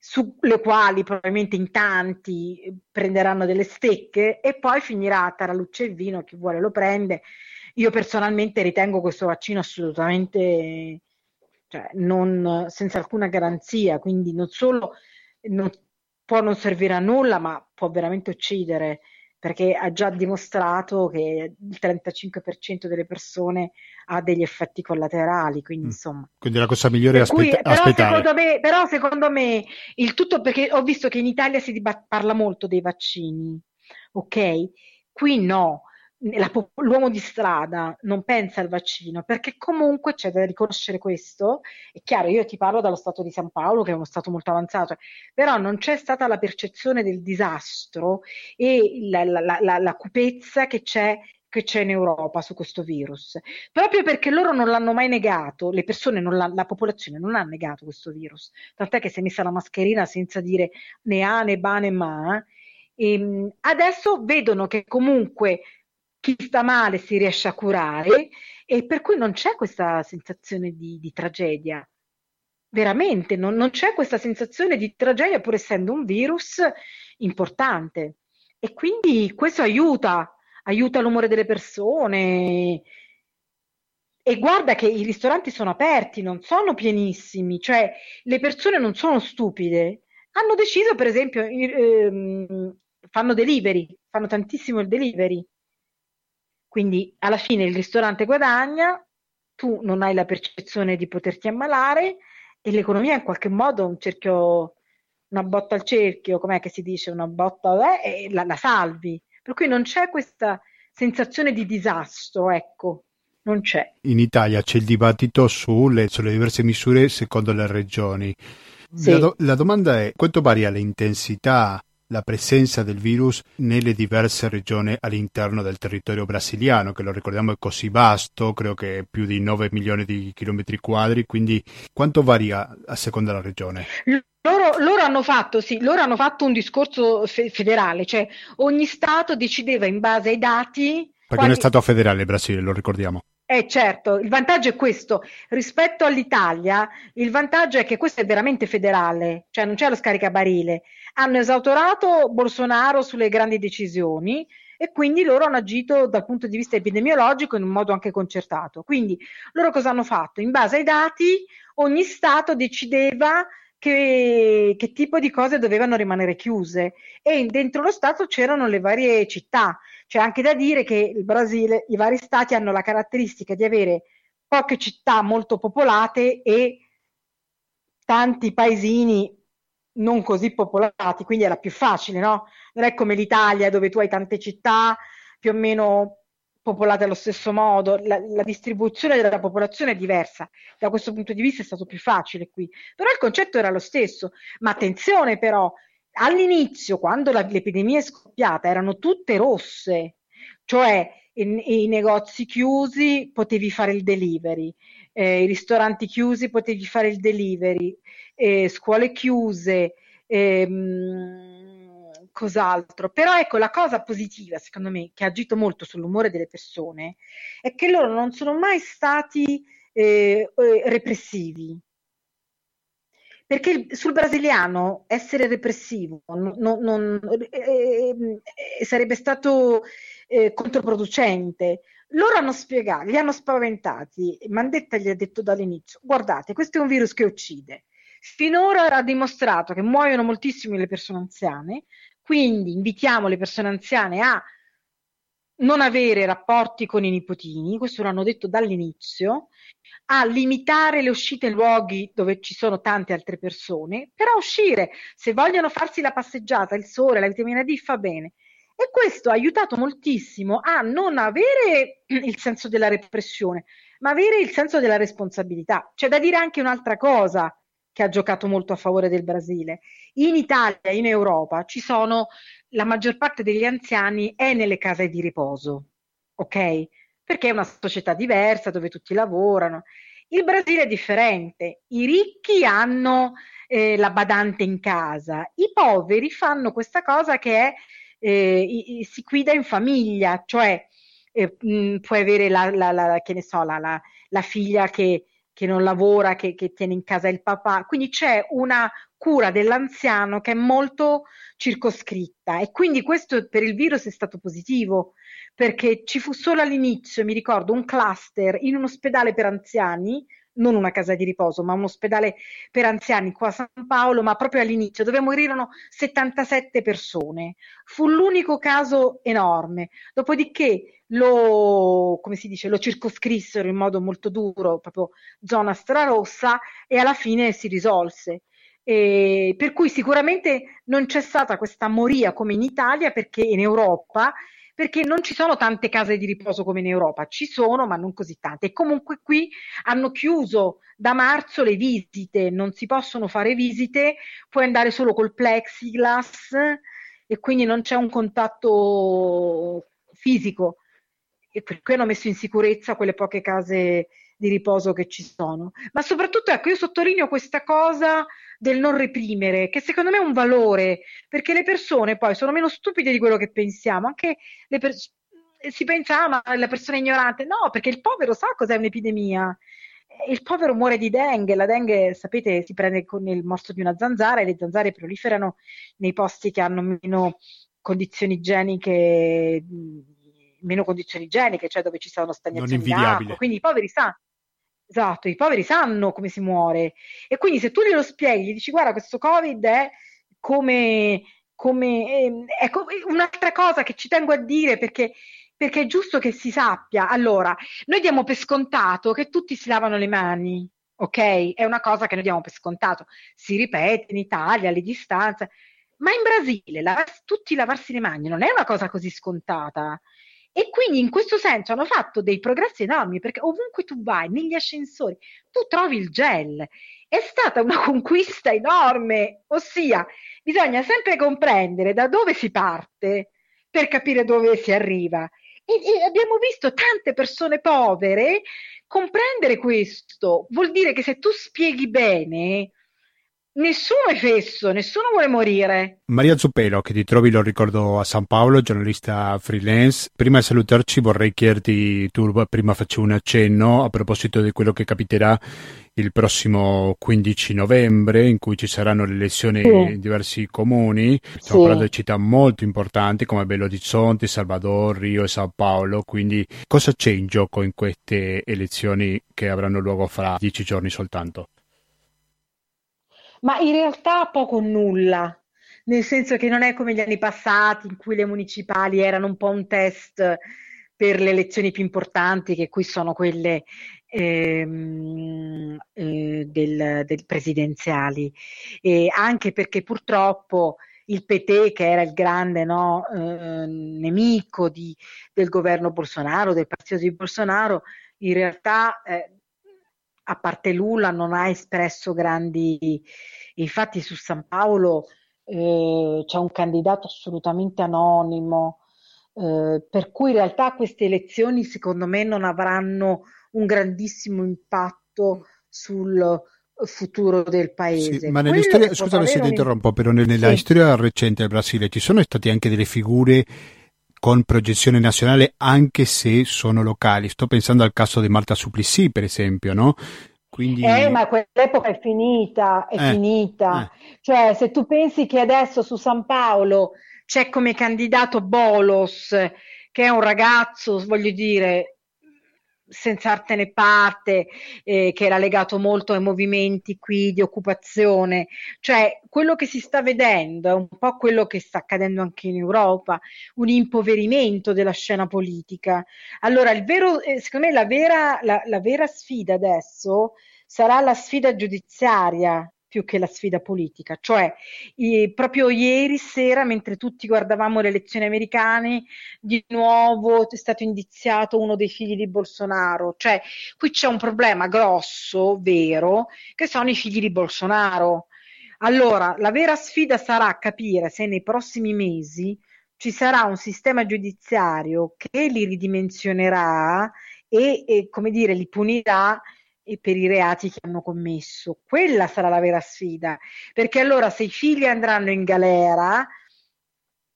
sulle quali probabilmente in tanti prenderanno delle stecche e poi finirà tra luce e vino, chi vuole lo prende. Io personalmente ritengo questo vaccino assolutamente cioè, non, senza alcuna garanzia, quindi non solo non, può non servire a nulla, ma può veramente uccidere perché ha già dimostrato che il 35% delle persone ha degli effetti collaterali, quindi mm. insomma. Quindi la cosa migliore è aspetta- però aspettare. Secondo me, però secondo me il tutto, perché ho visto che in Italia si parla molto dei vaccini, ok? Qui no, la, l'uomo di strada non pensa al vaccino perché comunque c'è da riconoscere questo. È chiaro, io ti parlo dallo Stato di San Paolo, che è uno Stato molto avanzato, però non c'è stata la percezione del disastro e la, la, la, la cupezza che c'è che c'è in Europa su questo virus, proprio perché loro non l'hanno mai negato, le persone, la popolazione non ha negato questo virus, tant'è che si è messa la mascherina senza dire né A né ba né ma, e ehm, adesso vedono che comunque chi sta male si riesce a curare e per cui non c'è questa sensazione di, di tragedia. Veramente non, non c'è questa sensazione di tragedia pur essendo un virus importante. E quindi questo aiuta, aiuta l'umore delle persone. E guarda che i ristoranti sono aperti, non sono pienissimi, cioè le persone non sono stupide. Hanno deciso, per esempio, ehm, fanno delivery, fanno tantissimo il delivery. Quindi alla fine il ristorante guadagna, tu non hai la percezione di poterti ammalare e l'economia in qualche modo un cerchio, una botta al cerchio, com'è che si dice, una botta eh, e la, la salvi. Per cui non c'è questa sensazione di disastro, ecco, non c'è. In Italia c'è il dibattito sulle, sulle diverse misure secondo le regioni. Sì. La, do, la, domanda è quanto varia l'intensità la presenza del virus nelle diverse regioni all'interno del territorio brasiliano, che lo ricordiamo è così vasto, credo che è più di 9 milioni di chilometri quadri, quindi quanto varia a seconda della regione? Loro, loro, hanno fatto, sì, loro hanno fatto un discorso fe- federale, cioè ogni Stato decideva in base ai dati. Perché quali... non è Stato federale il Brasile, lo ricordiamo. Eh certo, il vantaggio è questo. Rispetto all'Italia, il vantaggio è che questo è veramente federale, cioè non c'è lo scaricabarile. Hanno esautorato Bolsonaro sulle grandi decisioni e quindi loro hanno agito dal punto di vista epidemiologico in un modo anche concertato. Quindi loro cosa hanno fatto? In base ai dati ogni Stato decideva che, che, tipo di cose dovevano rimanere chiuse e dentro lo Stato c'erano le varie città. C'è anche da dire che il Brasile, i vari Stati hanno la caratteristica di avere poche città molto popolate e tanti paesini non così popolati, quindi era più facile, no? Non è come l'Italia dove tu hai tante città più o meno popolate allo stesso modo, la, la, distribuzione della popolazione è diversa, da questo punto di vista è stato più facile qui, però il concetto era lo stesso, ma attenzione però, all'inizio, quando la, l'epidemia è scoppiata, erano tutte rosse, cioè i, i negozi chiusi potevi fare il delivery, eh, i ristoranti chiusi potevi fare il delivery, eh, scuole chiuse, ehm, cos'altro. Però ecco, la cosa positiva, secondo me, che ha agito molto sull'umore delle persone, è che loro non sono mai stati eh, eh repressivi. Perché sul brasiliano essere repressivo non, non, non, eh, eh, sarebbe stato eh, controproducente. Loro hanno spiegato, li hanno spaventati. Mandetta gli ha detto dall'inizio: guardate, questo è un virus che uccide. Finora ha dimostrato che muoiono moltissimo le persone anziane, quindi invitiamo le persone anziane a non avere rapporti con i nipotini, questo l'hanno detto dall'inizio, a limitare le uscite in luoghi dove ci sono tante altre persone, però uscire, se vogliono farsi la passeggiata, il sole, la vitamina D fa bene. E questo ha aiutato moltissimo a non avere il senso della repressione, ma avere il senso della responsabilità. C'è da dire anche un'altra cosa che ha giocato molto a favore del Brasile. In Italia, in Europa, ci sono la maggior parte degli anziani è nelle case di riposo, ok? Perché è una società diversa dove tutti lavorano. Il Brasile è differente. I ricchi hanno eh, la badante in casa, i poveri fanno questa cosa che è eh, si guida in famiglia, cioè eh, mh, puoi avere la, la, la, che ne so, la, la figlia che, che, non lavora, che, che tiene in casa il papà, quindi c'è una cura dell'anziano che è molto circoscritta. E quindi questo per il virus è stato positivo perché ci fu solo all'inizio, mi ricordo, un cluster in un ospedale per anziani non una casa di riposo, ma un ospedale per anziani qua a San Paolo, ma proprio all'inizio, dove morirono 77 persone. Fu l'unico caso enorme. Dopodiché lo, come si dice, lo circoscrissero in modo molto duro, proprio zona strarossa, e alla fine si risolse. E per cui sicuramente non c'è stata questa moria come in Italia, perché in Europa perché non ci sono tante case di riposo come in Europa, ci sono ma non così tante. E comunque qui hanno chiuso da marzo le visite, non si possono fare visite, puoi andare solo col plexiglass e quindi non c'è un contatto fisico. E per cui hanno messo in sicurezza quelle poche case di riposo che ci sono. Ma soprattutto, ecco, io sottolineo questa cosa del non reprimere, che secondo me è un valore, perché le persone poi sono meno stupide di quello che pensiamo, anche le persone si pensa, ah, ma la persona è ignorante. No, perché il povero sa cos'è un'epidemia. Il povero muore di dengue. La dengue, sapete, si prende con il morso di una zanzara e le zanzare proliferano nei posti che hanno meno condizioni igieniche, meno condizioni igieniche, cioè dove ci sono stagnazioni di acqua. Quindi i poveri sanno. Esatto, i poveri sanno come si muore e quindi se tu glielo spieghi, gli dici guarda questo Covid è come, come eh, ecco, un'altra cosa che ci tengo a dire perché, perché è giusto che si sappia. Allora, noi diamo per scontato che tutti si lavano le mani, ok? È una cosa che noi diamo per scontato. Si ripete in Italia, le distanze, ma in Brasile lav- tutti lavarsi le mani non è una cosa così scontata. E quindi in questo senso hanno fatto dei progressi enormi perché ovunque tu vai, negli ascensori, tu trovi il gel. È stata una conquista enorme, ossia bisogna sempre comprendere da dove si parte per capire dove si arriva. E, e abbiamo visto tante persone povere comprendere questo. Vuol dire che se tu spieghi bene, Nessuno è fesso, nessuno vuole morire. Maria Zuppelo, che ti trovi, lo ricordo, a San Paolo, giornalista freelance. Prima di salutarci vorrei chiederti, tu prima facevi un accenno a proposito di quello che capiterà il prossimo 15 novembre, in cui ci saranno le elezioni sì. in diversi comuni. Stiamo sì. parlando di città molto importanti come Belo Horizonte, Salvador, Rio e San Paolo. Quindi cosa c'è in gioco in queste elezioni che avranno luogo fra dieci giorni soltanto? Ma in realtà poco o nulla, nel senso che non è come gli anni passati in cui le municipali erano un po' un test per le elezioni più importanti, che qui sono quelle ehm, eh, del, del presidenziali, e anche perché purtroppo il PT, che era il grande no, eh, nemico di, del governo Bolsonaro, del partito di Bolsonaro, in realtà eh, a parte Lula non ha espresso grandi, infatti su San Paolo eh, c'è un candidato assolutamente anonimo, eh, per cui in realtà queste elezioni secondo me non avranno un grandissimo impatto sul futuro del paese. Sì, ma nella storia, scusami se ti interrompo, però nella sì. storia recente del Brasile ci sono state anche delle figure con progettazione nazionale anche se sono locali. Sto pensando al caso di Marta Suplicy, per esempio, no? Quindi... Eh, ma quell'epoca è finita, è eh, finita. Eh. Cioè, se tu pensi che adesso su San Paolo c'è come candidato Bolos, che è un ragazzo, voglio dire, senza arte né parte, eh, che era legato molto ai movimenti qui di occupazione, cioè quello che si sta vedendo è un po' quello che sta accadendo anche in Europa, un impoverimento della scena politica. Allora, il vero, eh, secondo me la vera, la, la vera sfida adesso sarà la sfida giudiziaria più che la sfida politica. Cioè, i, proprio ieri sera, mentre tutti guardavamo le elezioni americane, di nuovo è stato indiziato uno dei figli di Bolsonaro. Cioè, qui c'è un problema grosso, vero, che sono i figli di Bolsonaro. Allora, la vera sfida sarà capire se nei prossimi mesi ci sarà un sistema giudiziario che li ridimensionerà e, e come dire, li punirà e per i reati che hanno commesso. Quella sarà la vera sfida, perché allora se i figli andranno in galera,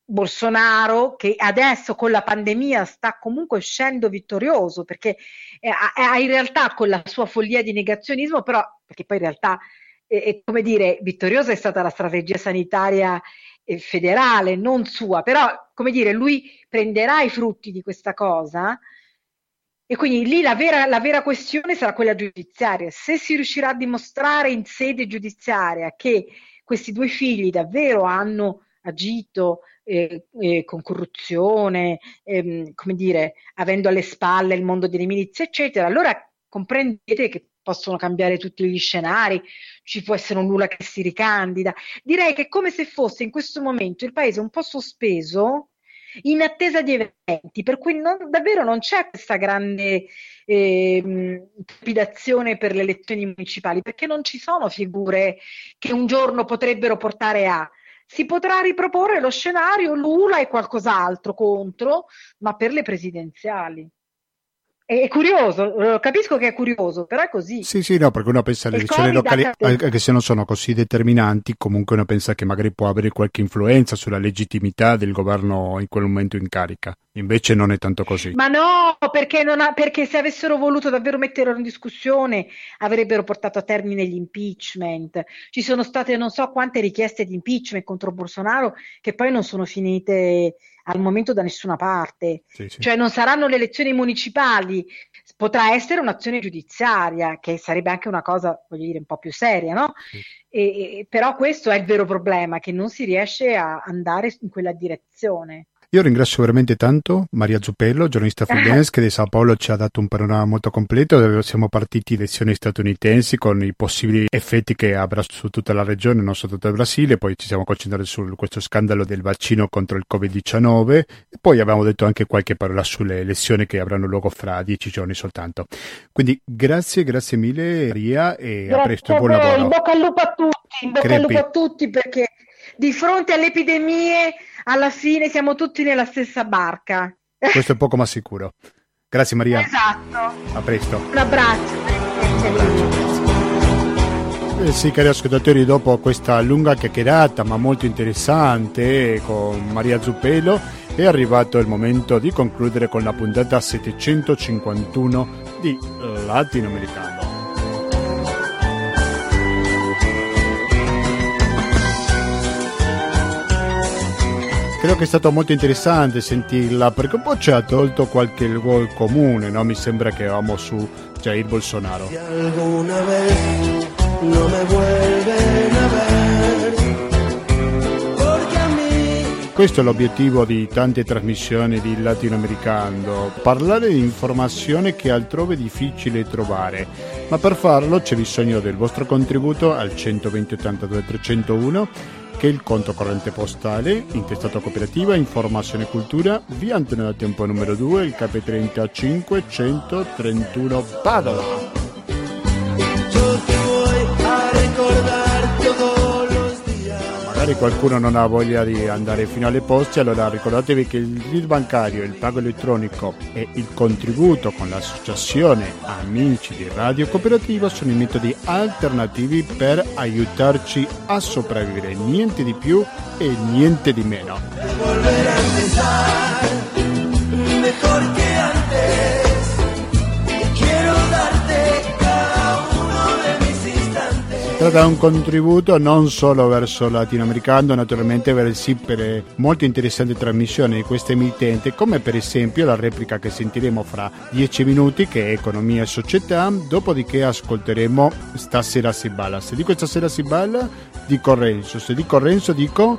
Bolsonaro, che adesso con la pandemia sta comunque uscendo vittorioso, perché ha in realtà con la sua follia di negazionismo, però, perché poi in realtà, è, come dire, vittoriosa è stata la strategia sanitaria eh, federale, non sua, però, come dire, lui prenderà i frutti di questa cosa e quindi lì la vera, la vera, questione sarà quella giudiziaria. Se si riuscirà a dimostrare in sede giudiziaria che questi due figli davvero hanno agito eh, eh, con corruzione, ehm, come dire, avendo alle spalle il mondo delle milizie, eccetera, allora comprendete che possono cambiare tutti gli scenari, ci può essere un nulla che si ricandida. Direi che è come se fosse in questo momento il paese un po' sospeso in attesa di eventi, per cui non, davvero non c'è questa grande eh, trepidazione per le elezioni municipali, perché non ci sono figure che un giorno potrebbero portare a. Si potrà riproporre lo scenario Lula e qualcos'altro contro, ma per le presidenziali. È curioso, capisco che è curioso, però è così. Sì, sì, no, perché uno pensa alle elezioni locali, anche se non sono così determinanti, comunque uno pensa che magari può avere qualche influenza sulla legittimità del governo in quel momento in carica. Invece non è tanto così. Ma no, perché, ha, perché se avessero voluto davvero metterlo in discussione avrebbero portato a termine gli impeachment. Ci sono state non so quante richieste di impeachment contro Bolsonaro che poi non sono finite al momento da nessuna parte. Sì, sì. Cioè non saranno le elezioni municipali, potrà essere un'azione giudiziaria, che sarebbe anche una cosa, voglio dire, un po' più seria, no? Sì. E, però questo è il vero problema, che non si riesce a andare in quella direzione. Io ringrazio veramente tanto Maria Zuppello, giornalista freelance, che di Sao Paulo ci ha dato un panorama molto completo. Dove siamo partiti elezioni statunitensi con i possibili effetti che avrà su tutta la regione, non soltanto il Brasile. Poi ci siamo concentrati su questo scandalo del vaccino contro il Covid-19. E poi abbiamo detto anche qualche parola sulle elezioni che avranno luogo fra dieci giorni soltanto. Quindi grazie, grazie mille Maria e grazie a presto, buon lavoro. In bocca al lupo a tutti, in bocca Crepi. al lupo a tutti perché di fronte alle epidemie alla fine siamo tutti nella stessa barca. Questo è poco ma sicuro. Grazie Maria. Esatto. A presto. Un abbraccio. Un abbraccio. Eh sì, cari ascoltatori, dopo questa lunga chiacchierata ma molto interessante con Maria Zuppelo è arrivato il momento di concludere con la puntata 751 di Latinoamericano. Credo che è stato molto interessante sentirla perché un po' ci ha tolto qualche luogo comune, no? mi sembra che eravamo su Jair Bolsonaro. Questo è l'obiettivo di tante trasmissioni di latinoamericano, parlare di informazione che altrove è difficile trovare, ma per farlo c'è bisogno del vostro contributo al 120 82 301 che il conto corrente postale, intestato cooperativa, informazione cultura, via Antonio da Tempo numero 2, il KP35 131 Padova. Magari qualcuno non ha voglia di andare fino alle poste, allora ricordatevi che il RID bancario, il pago elettronico e il contributo con l'associazione Amici di Radio Cooperativa sono i metodi alternativi per aiutarci a sopravvivere, niente di più e niente di meno. Tratta un contributo non solo verso latinoamericano, naturalmente verso per molte interessanti trasmissioni di questa emittente, come per esempio la replica che sentiremo fra dieci minuti che è Economia e Società, dopodiché ascolteremo Stasera si balla. Se dico Stasera si balla, dico Renzo, se dico Renzo dico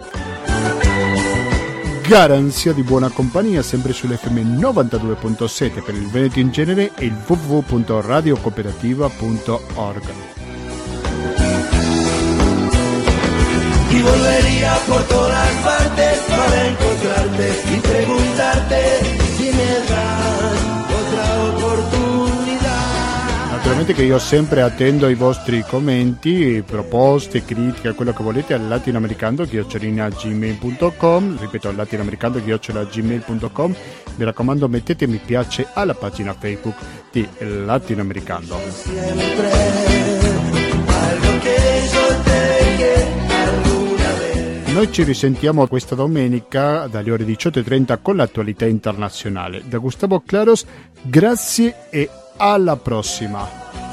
garanzia di buona compagnia sempre sull'FM 92.7 per il Veneto in genere e il www.radiocooperativa.org. y volvería por todas partes para encontrarte y preguntarte si me das otra opportunità. Naturalmente che io sempre attendo i vostri commenti, proposte, critiche, quello che volete al latinoamericando-gmail.com ripeto latinoamericando-gmail.com mi raccomando mettete mi piace alla pagina Facebook di Latinoamericando. Sempre algo che yo noi ci risentiamo questa domenica dalle ore 18.30 con l'attualità internazionale. Da Gustavo Claros, grazie e alla prossima.